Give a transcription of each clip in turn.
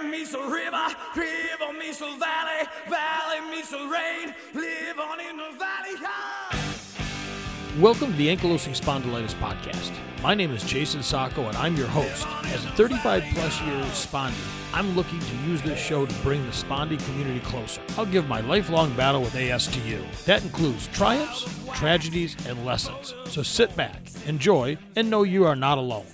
Rain a river, river a valley, valley a rain. Live on in the valley. Welcome to the Ankylosing Spondylitis Podcast. My name is Jason Sacco, and I'm your host. As a 35 plus year spondy, I'm looking to use this show to bring the spondy community closer. I'll give my lifelong battle with AS to you. That includes triumphs, tragedies, and lessons. So sit back, enjoy, and know you are not alone.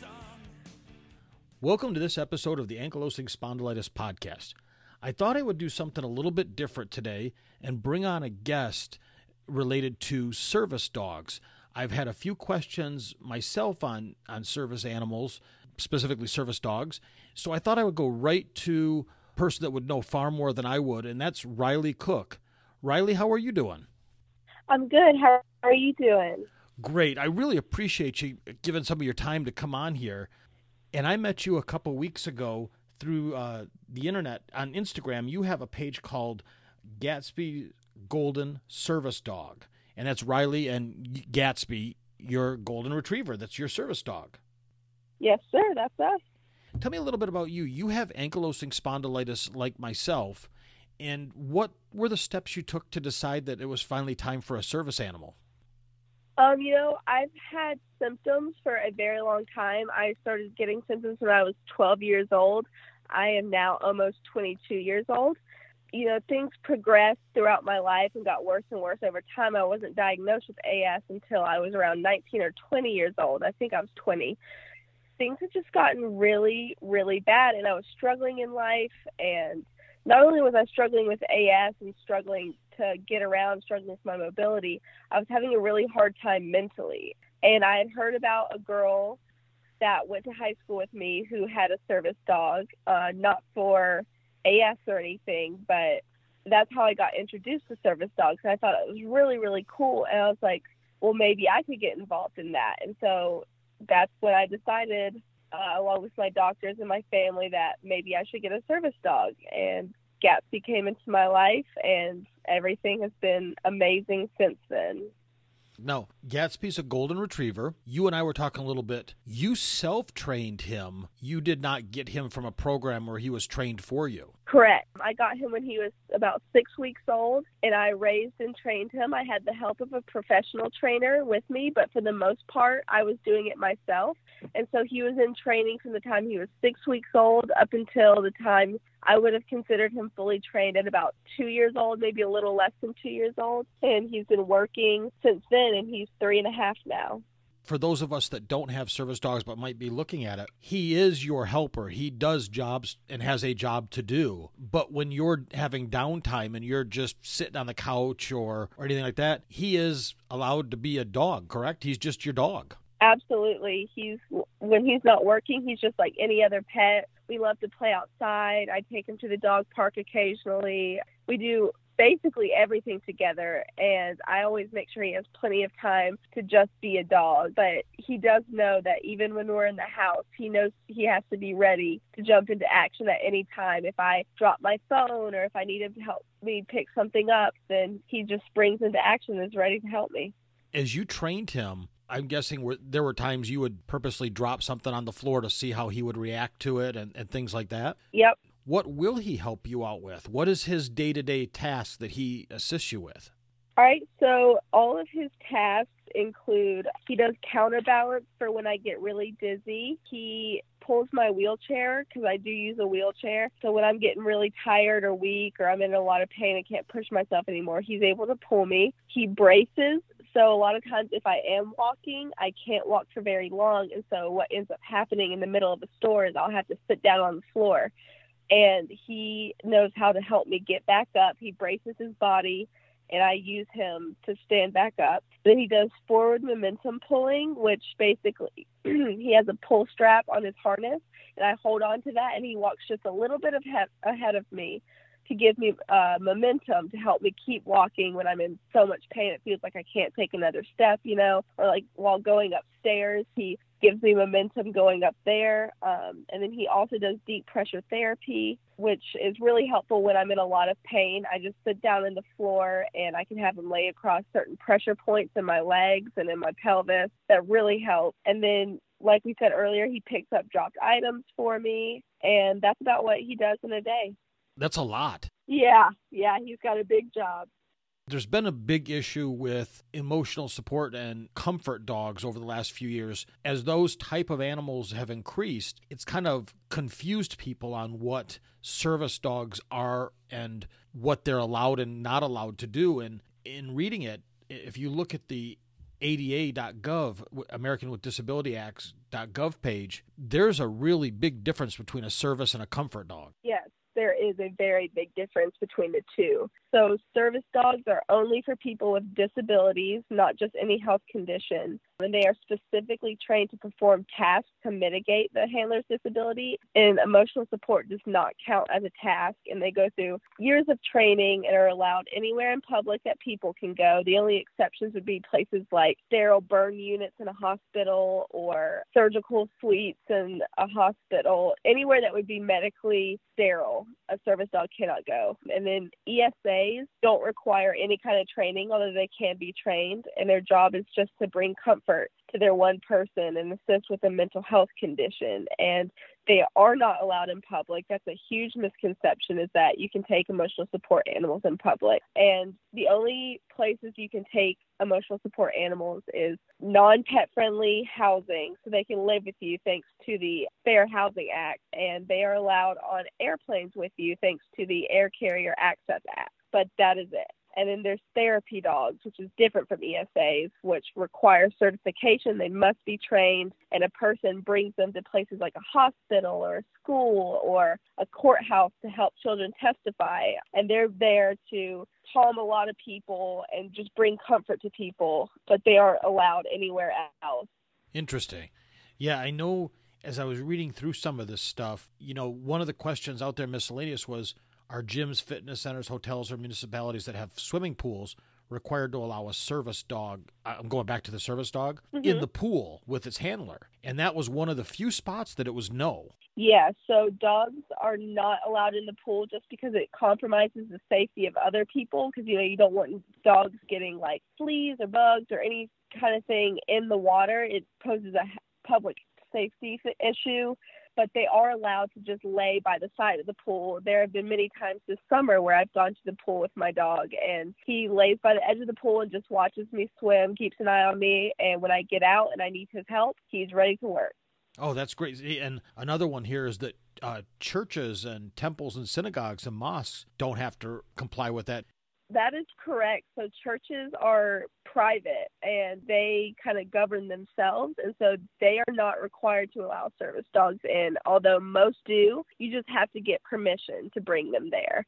Welcome to this episode of the Ankylosing Spondylitis Podcast. I thought I would do something a little bit different today and bring on a guest related to service dogs. I've had a few questions myself on, on service animals, specifically service dogs. So I thought I would go right to a person that would know far more than I would, and that's Riley Cook. Riley, how are you doing? I'm good. How are you doing? Great. I really appreciate you giving some of your time to come on here. And I met you a couple weeks ago through uh, the internet on Instagram. You have a page called Gatsby Golden Service Dog and that's Riley and Gatsby, your golden retriever. That's your service dog. Yes, sir. That's us. Tell me a little bit about you. You have ankylosing spondylitis like myself. And what were the steps you took to decide that it was finally time for a service animal? Um, you know, I've had symptoms for a very long time. I started getting symptoms when I was 12 years old. I am now almost 22 years old you know, things progressed throughout my life and got worse and worse over time. I wasn't diagnosed with AS until I was around 19 or 20 years old. I think I was 20. Things had just gotten really, really bad, and I was struggling in life. And not only was I struggling with AS and struggling to get around, struggling with my mobility, I was having a really hard time mentally. And I had heard about a girl that went to high school with me who had a service dog, uh, not for AS or anything, but that's how I got introduced to service dogs. And I thought it was really, really cool. And I was like, well, maybe I could get involved in that. And so that's when I decided, uh, along with my doctors and my family, that maybe I should get a service dog. And Gatsby came into my life, and everything has been amazing since then. No, Gatsby's a golden retriever. You and I were talking a little bit. You self trained him. You did not get him from a program where he was trained for you. Correct. I got him when he was about six weeks old, and I raised and trained him. I had the help of a professional trainer with me, but for the most part, I was doing it myself. And so he was in training from the time he was six weeks old up until the time I would have considered him fully trained at about two years old, maybe a little less than two years old. And he's been working since then, and he's three and a half now for those of us that don't have service dogs but might be looking at it, he is your helper. He does jobs and has a job to do. But when you're having downtime and you're just sitting on the couch or, or anything like that, he is allowed to be a dog, correct? He's just your dog. Absolutely. He's when he's not working, he's just like any other pet. We love to play outside. I take him to the dog park occasionally. We do basically everything together and I always make sure he has plenty of time to just be a dog. But he does know that even when we're in the house, he knows he has to be ready to jump into action at any time. If I drop my phone or if I need him to help me pick something up, then he just springs into action and is ready to help me. As you trained him, I'm guessing there were times you would purposely drop something on the floor to see how he would react to it and, and things like that. Yep. What will he help you out with? What is his day to day task that he assists you with? All right, so all of his tasks include he does counterbalance for when I get really dizzy. He pulls my wheelchair because I do use a wheelchair. So when I'm getting really tired or weak or I'm in a lot of pain and can't push myself anymore, he's able to pull me. He braces. So a lot of times if I am walking, I can't walk for very long. And so what ends up happening in the middle of a store is I'll have to sit down on the floor and he knows how to help me get back up. He braces his body and I use him to stand back up. Then he does forward momentum pulling, which basically he has a pull strap on his harness and I hold on to that and he walks just a little bit of he- ahead of me to give me uh, momentum to help me keep walking when I'm in so much pain. It feels like I can't take another step, you know, or like while going upstairs, he gives me momentum going up there. Um, and then he also does deep pressure therapy, which is really helpful when I'm in a lot of pain. I just sit down in the floor and I can have him lay across certain pressure points in my legs and in my pelvis that really help. And then like we said earlier, he picks up dropped items for me, and that's about what he does in a day. That's a lot. Yeah, yeah, he's got a big job. There's been a big issue with emotional support and comfort dogs over the last few years. As those type of animals have increased, it's kind of confused people on what service dogs are and what they're allowed and not allowed to do. And in reading it, if you look at the ADA.gov, American with Disability Acts.gov page, there's a really big difference between a service and a comfort dog. Yes, there is a very big difference between the two. So, service dogs are only for people with disabilities, not just any health condition. And they are specifically trained to perform tasks to mitigate the handler's disability. And emotional support does not count as a task. And they go through years of training and are allowed anywhere in public that people can go. The only exceptions would be places like sterile burn units in a hospital or surgical suites in a hospital, anywhere that would be medically sterile. A service dog cannot go. And then ESAs don't require any kind of training, although they can be trained, and their job is just to bring comfort to their one person and assist with a mental health condition. And they are not allowed in public. That's a huge misconception is that you can take emotional support animals in public. And the only places you can take emotional support animals is non-pet friendly housing so they can live with you thanks to the Fair Housing Act and they are allowed on airplanes with you thanks to the Air Carrier Access Act but that is it. And then there's therapy dogs, which is different from ESAs, which require certification. They must be trained, and a person brings them to places like a hospital or a school or a courthouse to help children testify. And they're there to calm a lot of people and just bring comfort to people, but they aren't allowed anywhere else. Interesting. Yeah, I know as I was reading through some of this stuff, you know, one of the questions out there miscellaneous was are gyms, fitness centers, hotels, or municipalities that have swimming pools required to allow a service dog? I'm going back to the service dog mm-hmm. in the pool with its handler. And that was one of the few spots that it was no. Yeah, so dogs are not allowed in the pool just because it compromises the safety of other people because you know you don't want dogs getting like fleas or bugs or any kind of thing in the water. It poses a public safety issue but they are allowed to just lay by the side of the pool. There have been many times this summer where I've gone to the pool with my dog and he lays by the edge of the pool and just watches me swim, keeps an eye on me, and when I get out and I need his help, he's ready to work. Oh, that's great. And another one here is that uh, churches and temples and synagogues and mosques don't have to comply with that that is correct. So churches are private and they kind of govern themselves, and so they are not required to allow service dogs in. Although most do, you just have to get permission to bring them there.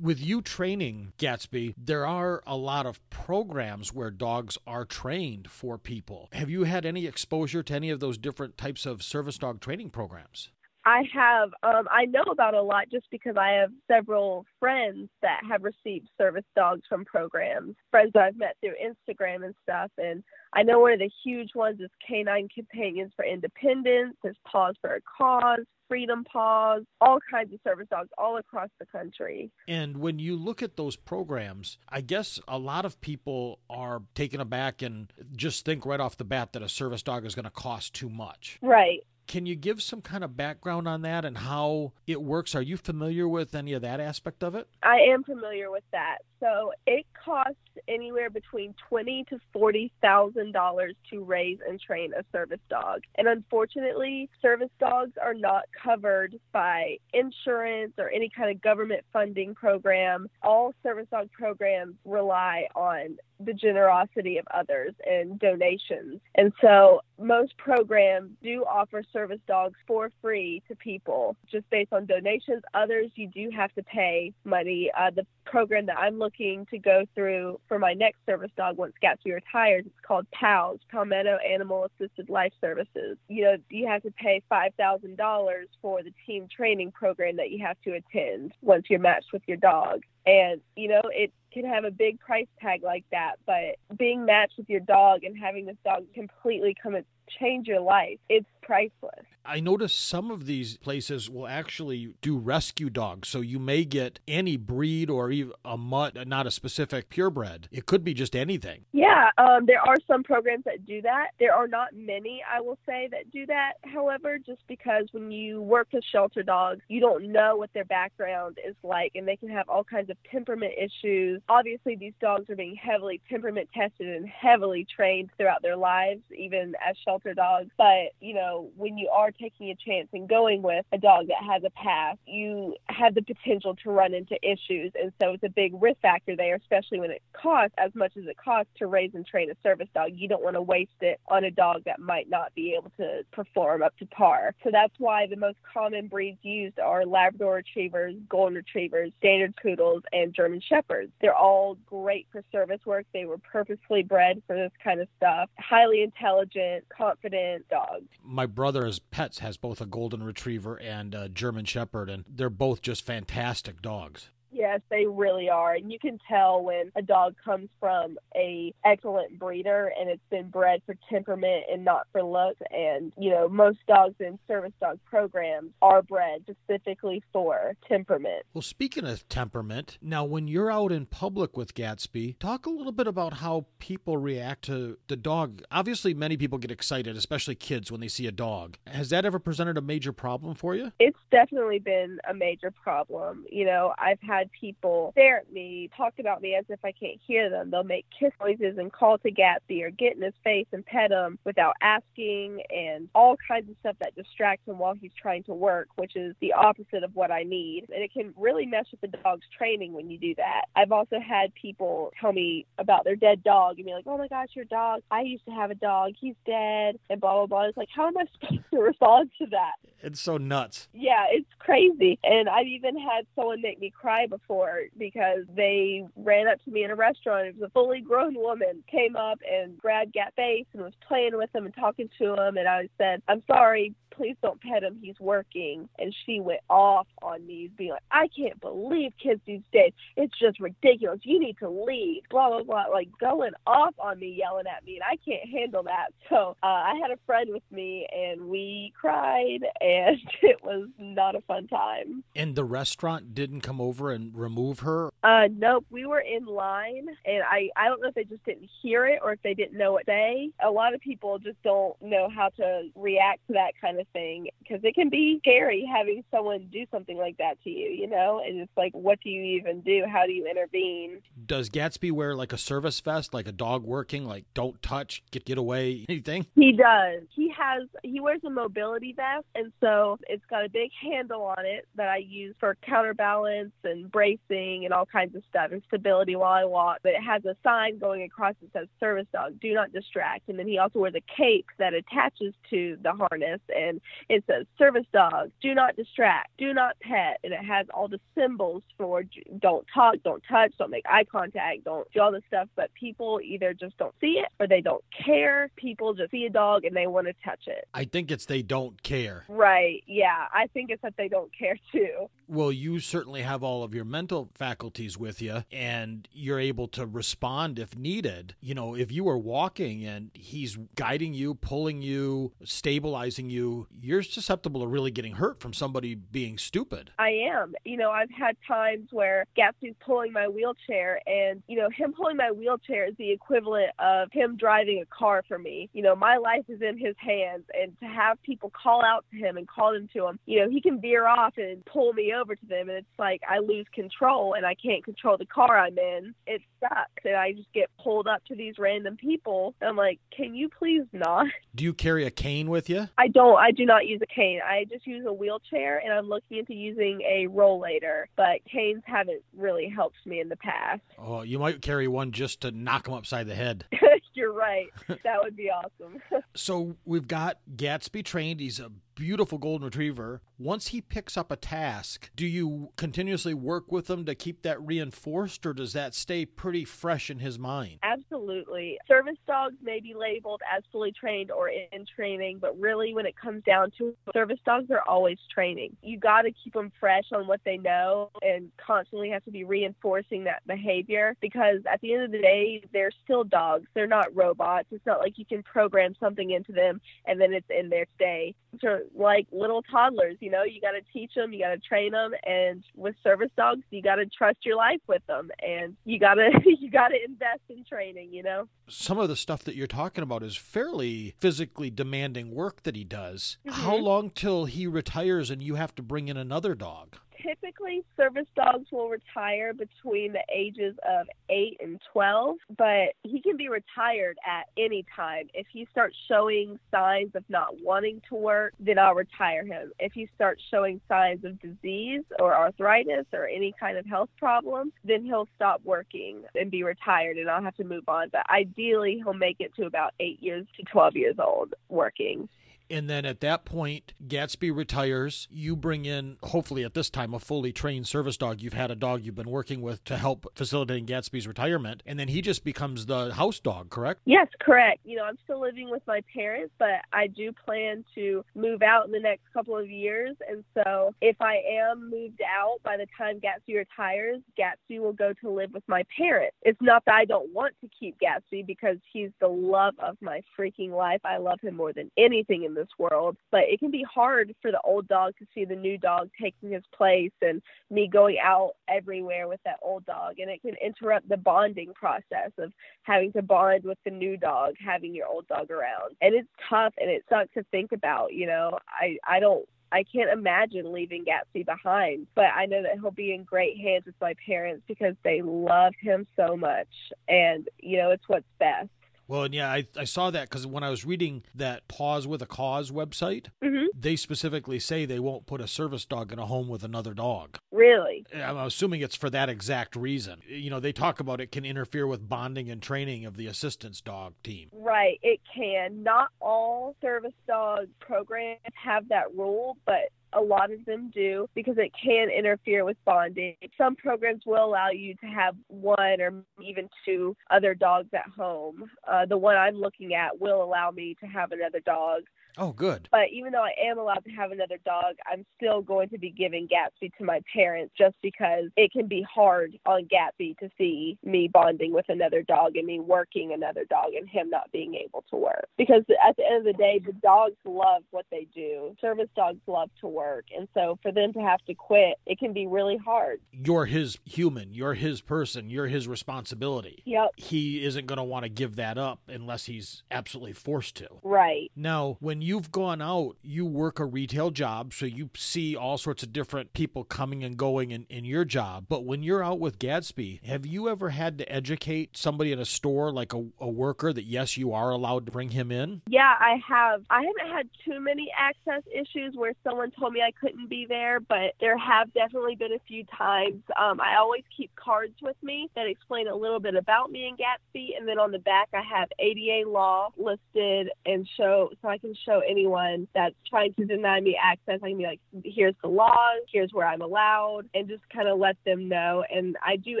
With you training Gatsby, there are a lot of programs where dogs are trained for people. Have you had any exposure to any of those different types of service dog training programs? I have, um, I know about a lot just because I have several friends that have received service dogs from programs, friends that I've met through Instagram and stuff. And I know one of the huge ones is Canine Companions for Independence, there's Paws for a Cause, Freedom Paws, all kinds of service dogs all across the country. And when you look at those programs, I guess a lot of people are taken aback and just think right off the bat that a service dog is going to cost too much. Right. Can you give some kind of background on that and how it works? Are you familiar with any of that aspect of it? I am familiar with that. So it costs anywhere between twenty to forty thousand dollars to raise and train a service dog. And unfortunately, service dogs are not covered by insurance or any kind of government funding program. All service dog programs rely on the generosity of others and donations. And so most programs do offer service dogs for free to people just based on donations. Others you do have to pay money. Uh, the program that I'm looking to go through for my next service dog once Gatsby retires, it's called PAALS, Palmetto Animal Assisted Life Services. You know, you have to pay $5,000 for the team training program that you have to attend once you're matched with your dog. And, you know, it can have a big price tag like that, but being matched with your dog and having this dog completely come and change your life. It's priceless. I notice some of these places will actually do rescue dogs. So you may get any breed or even a mutt, not a specific purebred. It could be just anything. Yeah, um, there are some programs that do that. There are not many, I will say, that do that. However, just because when you work with shelter dogs, you don't know what their background is like, and they can have all kinds of temperament issues. Obviously, these dogs are being heavily temperament tested and heavily trained throughout their lives, even as shelter dogs. But, you know, when you are taking a chance and going with a dog that has a past, you have the potential to run into issues. And so it's a big risk factor there, especially when it costs as much as it costs to raise and train a service dog. You don't want to waste it on a dog that might not be able to perform up to par. So that's why the most common breeds used are Labrador Retrievers, Golden Retrievers, Standard Poodles, and German Shepherds. All great for service work. They were purposefully bred for this kind of stuff. Highly intelligent, confident dogs. My brother's pets, has both a golden retriever and a German shepherd, and they're both just fantastic dogs. Yes, they really are. And you can tell when a dog comes from a excellent breeder and it's been bred for temperament and not for looks. And, you know, most dogs in service dog programs are bred specifically for temperament. Well, speaking of temperament, now when you're out in public with Gatsby, talk a little bit about how people react to the dog. Obviously, many people get excited, especially kids, when they see a dog. Has that ever presented a major problem for you? It's definitely been a major problem. You know, I've had had people stare at me, talk about me as if I can't hear them. They'll make kiss noises and call to Gatsby or get in his face and pet him without asking and all kinds of stuff that distracts him while he's trying to work, which is the opposite of what I need. And it can really mess with the dog's training when you do that. I've also had people tell me about their dead dog and be like, oh my gosh, your dog, I used to have a dog, he's dead, and blah, blah, blah. It's like, how am I supposed to respond to that? It's so nuts. Yeah, it's crazy. And I've even had someone make me cry before because they ran up to me in a restaurant. It was a fully grown woman, came up and grabbed Gat Face and was playing with him and talking to him. And I said, I'm sorry, please don't pet him. He's working. And she went off on me, being like, I can't believe kids these days. It's just ridiculous. You need to leave. Blah, blah, blah. Like going off on me, yelling at me. And I can't handle that. So uh, I had a friend with me and we cried and it was not a fun time. And the restaurant didn't come over and remove her? Uh, nope. We were in line and I, I don't know if they just didn't hear it or if they didn't know what to say. A lot of people just don't know how to react to that kind of thing because it can be scary having someone do something like that to you, you know? And it's like, what do you even do? How do you intervene? Does Gatsby wear like a service vest, like a dog working, like don't touch, get get away, anything? He does. He has he wears a mobility vest and so it's got a big handle on it that I use for counterbalance and bracing and all kinds of stuff and stability while I walk. But it has a sign going across that says service dog, do not distract. And then he also wears a cape that attaches to the harness and it says service dog, do not distract, do not pet, and it has all the symbols for don't talk, don't touch, don't make eye contact, don't do all this stuff. But people either just don't see it or they don't care. People just see a dog and they want to touch it. I think it's they don't care. Right. Yeah. I think it's that they don't care too. Well, you certainly have all of your mental faculties with you and you're able to respond if needed. You know, if you are walking and he's guiding you, pulling you, stabilizing you, you're susceptible to really getting hurt from somebody being stupid. I am. You know, I've had times where Gatsby's pulling my wheelchair, and, you know, him pulling my wheelchair is the equivalent of him driving a car for me. You know, my life is in his hands, and to have people call out to him and call them to him, you know, he can veer off and pull me over to them, and it's like I lose control and I can't control the car I'm in. It sucks, and I just get pulled up to these random people. I'm like, can you please not? Do you carry a cane with you? I don't. I do not use a cane. I just use a wheelchair, and I'm looking into using a rollator. But canes haven't really helped me in the past. Oh, you might carry one just to knock them upside the head. You're right. That would be awesome. so we've got Gatsby trained. He's a beautiful golden retriever. Once he picks up a task, do you continuously work with him to keep that reinforced, or does that stay pretty fresh in his mind? Absolutely. Service dogs may be labeled as fully trained or in training, but really when it comes down to it, service dogs are always training. You got to keep them fresh on what they know and constantly have to be reinforcing that behavior because at the end of the day, they're still dogs. They're not robots. It's not like you can program something into them and then it's in their stay. They're like little toddlers, you know, you got to teach them, you got to train them and with service dogs, you got to trust your life with them and you got to you got to invest in training, you know. Some of the stuff that you're talking about is fairly physically demanding work that he does. Mm-hmm. How long till he retires and you have to bring in another dog? Typically service dogs will retire between the ages of 8 and 12, but he can be retired at any time. If he starts showing signs of not wanting to work, then I'll retire him. If he starts showing signs of disease or arthritis or any kind of health problem, then he'll stop working and be retired and I'll have to move on. But ideally, he'll make it to about 8 years to 12 years old working. And then at that point, Gatsby retires. You bring in, hopefully at this time, a fully trained service dog. You've had a dog you've been working with to help facilitating Gatsby's retirement. And then he just becomes the house dog, correct? Yes, correct. You know, I'm still living with my parents, but I do plan to move out in the next couple of years. And so if I am moved out by the time Gatsby retires, Gatsby will go to live with my parents. It's not that I don't want to keep Gatsby because he's the love of my freaking life. I love him more than anything in this world, but it can be hard for the old dog to see the new dog taking his place and me going out everywhere with that old dog. And it can interrupt the bonding process of having to bond with the new dog, having your old dog around. And it's tough and it sucks to think about, you know. I, I don't I can't imagine leaving Gatsby behind, but I know that he'll be in great hands with my parents because they love him so much. And, you know, it's what's best. Well, and yeah, I, I saw that because when I was reading that Paws with a Cause website, hmm they specifically say they won't put a service dog in a home with another dog. Really? I'm assuming it's for that exact reason. You know, they talk about it can interfere with bonding and training of the assistance dog team. Right, it can. Not all service dog programs have that rule, but a lot of them do because it can interfere with bonding. Some programs will allow you to have one or even two other dogs at home. Uh, the one I'm looking at will allow me to have another dog. Oh, good. But even though I am allowed to have another dog, I'm still going to be giving Gatsby to my parents just because it can be hard on Gatsby to see me bonding with another dog and me working another dog and him not being able to work. Because at the end of the day, the dogs love what they do. Service dogs love to work. And so for them to have to quit, it can be really hard. You're his human, you're his person, you're his responsibility. Yep. He isn't going to want to give that up unless he's absolutely forced to. Right. Now, when you've gone out, you work a retail job, so you see all sorts of different people coming and going in, in your job. But when you're out with Gatsby, have you ever had to educate somebody in a store, like a, a worker, that yes, you are allowed to bring him in? Yeah, I have. I haven't had too many access issues where someone told me I couldn't be there, but there have definitely been a few times. Um, I always keep cards with me that explain a little bit about me and Gatsby, and then on the back I have ADA law listed and show so I can show anyone that's trying to deny me access. I can be like, here's the laws, here's where I'm allowed, and just kind of let them know. And I do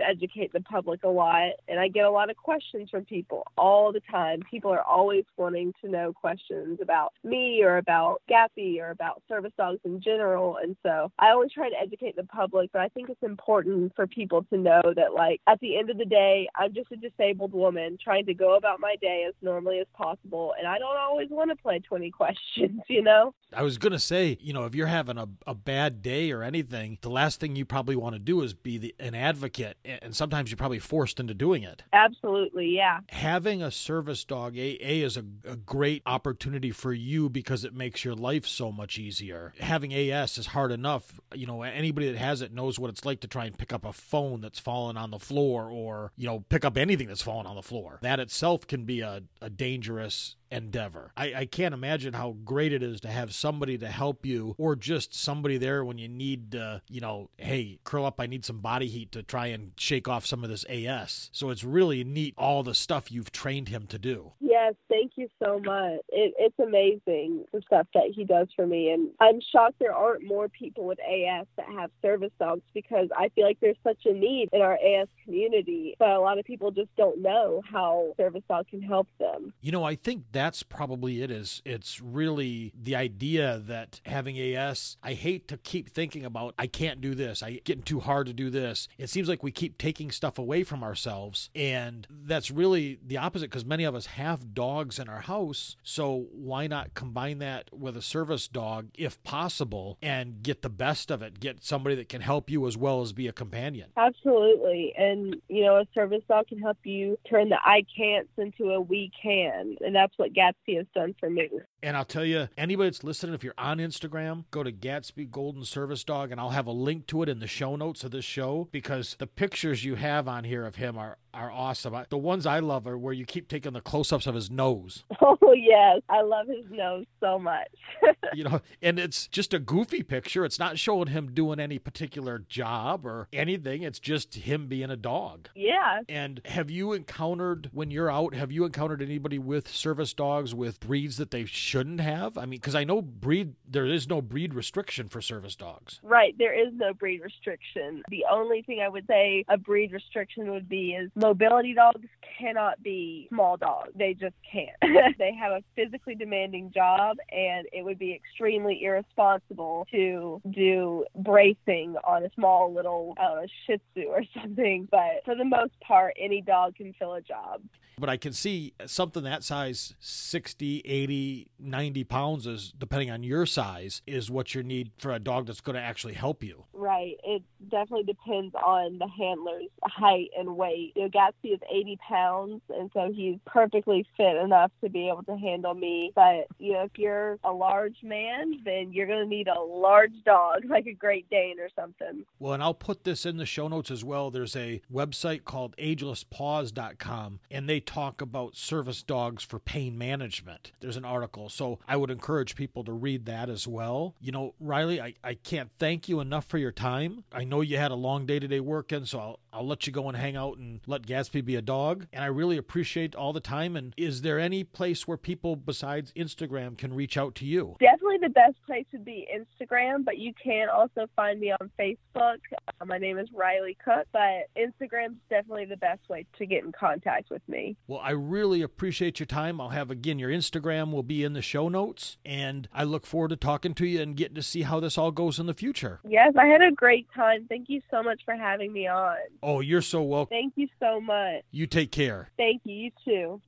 educate the public a lot, and I get a lot of questions from people all the time. People are always wanting to know questions about me or about Gatsby or about service dogs in general. And so I always try to educate the public, but I think it's important for people to know that, like, at the end of the day, I'm just a disabled woman trying to go about my day as normally as possible, and I don't always want to play 20 questions, you know? I was going to say, you know, if you're having a, a bad day or anything, the last thing you probably want to do is be the, an advocate. And sometimes you're probably forced into doing it. Absolutely, yeah. Having a service dog, A, a is a, a great opportunity for you because it makes your life so much easier. Having AS is hard enough. You know, anybody that has it knows what it's like to try and pick up a phone that's fallen on the floor or, you know, pick up anything that's fallen on the floor. That itself can be a, a dangerous endeavor. I, I can't imagine how great it is to have somebody to help you or just somebody there when you need, uh, you know, hey, curl up, I need some body heat to try and shake off some of this AS. So it's really neat all the stuff you've trained him to do. Yes, thank you so much. It, it's amazing the stuff that he does for me. And I'm shocked there aren't more people with AS that have service dogs because I feel like there's such a need in our AS community, but a lot of people just don't know how service dog can help them. You know, I think that's probably it is it's really the idea that having AS, I hate to keep thinking about I can't do this. I getting too hard to do this. It seems like we keep taking stuff away from ourselves and that's really the opposite because many of us have dogs in our house. So why not combine that with a service dog if possible and get the best of it? Get somebody that can help you as well as be a companion. Absolutely. And, you know, a service dog can help you turn the I can'ts into a we can. And that's what Gatsby has done for me. And I'll tell you, anybody that's listening, if you're on Instagram, go to Gatsby Golden Service Dog, and I'll have a link to it in the show notes of this show because the pictures you have on here of him are are awesome. The ones I love are where you keep taking the close ups of his nose. Oh, yes. I love his nose so much. you know, and it's just a goofy picture. It's not showing him doing any particular job or anything. It's just him being a dog. Yeah. And have you encountered, when you're out, have you encountered anybody with service dogs with breeds that they shouldn't have? I mean, because I know breed, there is no breed restriction for service dogs. Right. There is no breed restriction. The only thing I would say a breed restriction would be is mobility dogs cannot be small dogs. They just can't. they have a physically demanding job, and it would be extremely irresponsible to do bracing on a small little, I Shih Tzu or something. But for the most part, any dog can fill a job. But I can see something that size 60, 80, 90 pounds is, depending on your size, is what you need for a dog that's going to actually help you. Right. It definitely depends on the handler's height and weight. You know, Gatsby is 80 pounds, and so he's perfectly fit enough to be able to handle me. But, you know, if you're a large man, then you're going to need a large dog, like a Great Dane or something. Well, and I'll put this in the show notes as well. There's a website called agelesspaws.com, and they talk about service dogs for pain management. There's an article. So I would encourage people to read that as well. You know, Riley, I, I can't thank you enough for your time. I know you had a long day today working, so I'll, I'll let you go and hang out and let Gatsby be a dog. And I really appreciate all the time. And is there any place where people besides Instagram can reach out to you? Definitely the best place would be Instagram, but you can also find me on Facebook. Uh, my name is Riley Cook, but Instagram's definitely the best way to get in contact with me. Well, I really appreciate your time. I'll have again your Instagram will be in the show notes, and I look forward to talking to you and getting to see how this all goes in the future. Yes, I had a great time. Thank you so much for having me on. Oh, you're so welcome. Thank you so much. You take care. Thank you. You too.